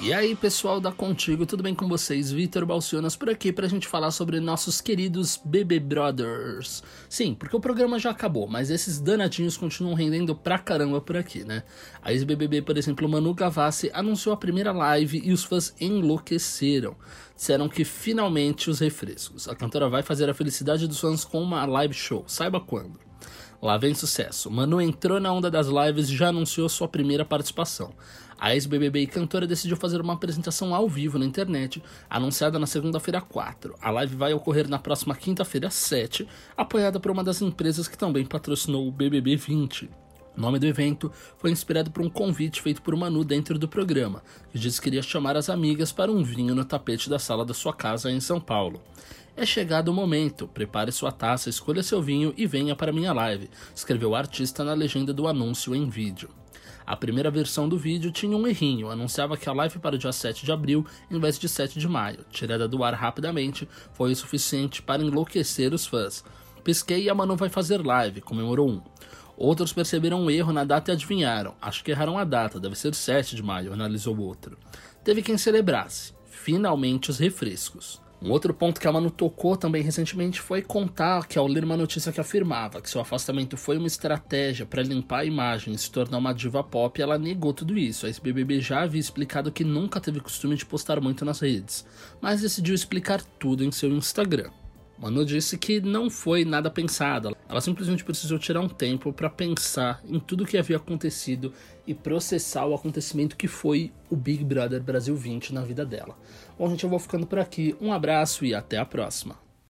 E aí, pessoal da Contigo, tudo bem com vocês? Vitor Balcionas por aqui pra gente falar sobre nossos queridos BB Brothers. Sim, porque o programa já acabou, mas esses danadinhos continuam rendendo pra caramba por aqui, né? A ex-BBB, por exemplo, Manu Gavassi anunciou a primeira live e os fãs enlouqueceram. Disseram que finalmente os refrescos. A cantora vai fazer a felicidade dos fãs com uma live show, saiba quando. Lá vem sucesso. Manu entrou na onda das lives e já anunciou sua primeira participação. A ex-BBB e cantora decidiu fazer uma apresentação ao vivo na internet, anunciada na segunda-feira 4. A live vai ocorrer na próxima quinta-feira 7, apoiada por uma das empresas que também patrocinou o BBB 20. O nome do evento foi inspirado por um convite feito por Manu dentro do programa, que disse que iria chamar as amigas para um vinho no tapete da sala da sua casa em São Paulo. É chegado o momento, prepare sua taça, escolha seu vinho e venha para minha live, escreveu o artista na legenda do anúncio em vídeo. A primeira versão do vídeo tinha um errinho, anunciava que a live para o dia 7 de abril em vez de 7 de maio. Tirada do ar rapidamente, foi o suficiente para enlouquecer os fãs. Pisquei e a Manu vai fazer live, comemorou um. Outros perceberam um erro na data e adivinharam. Acho que erraram a data, deve ser 7 de maio, analisou outro. Teve quem celebrasse. Finalmente os refrescos. Um outro ponto que a Manu tocou também recentemente foi contar que ao ler uma notícia que afirmava que seu afastamento foi uma estratégia para limpar a imagem e se tornar uma diva pop, ela negou tudo isso. A ex-BBB já havia explicado que nunca teve costume de postar muito nas redes, mas decidiu explicar tudo em seu Instagram. Manu disse que não foi nada pensado. Ela simplesmente precisou tirar um tempo para pensar em tudo o que havia acontecido e processar o acontecimento que foi o Big Brother Brasil 20 na vida dela. Bom, gente, eu vou ficando por aqui. Um abraço e até a próxima.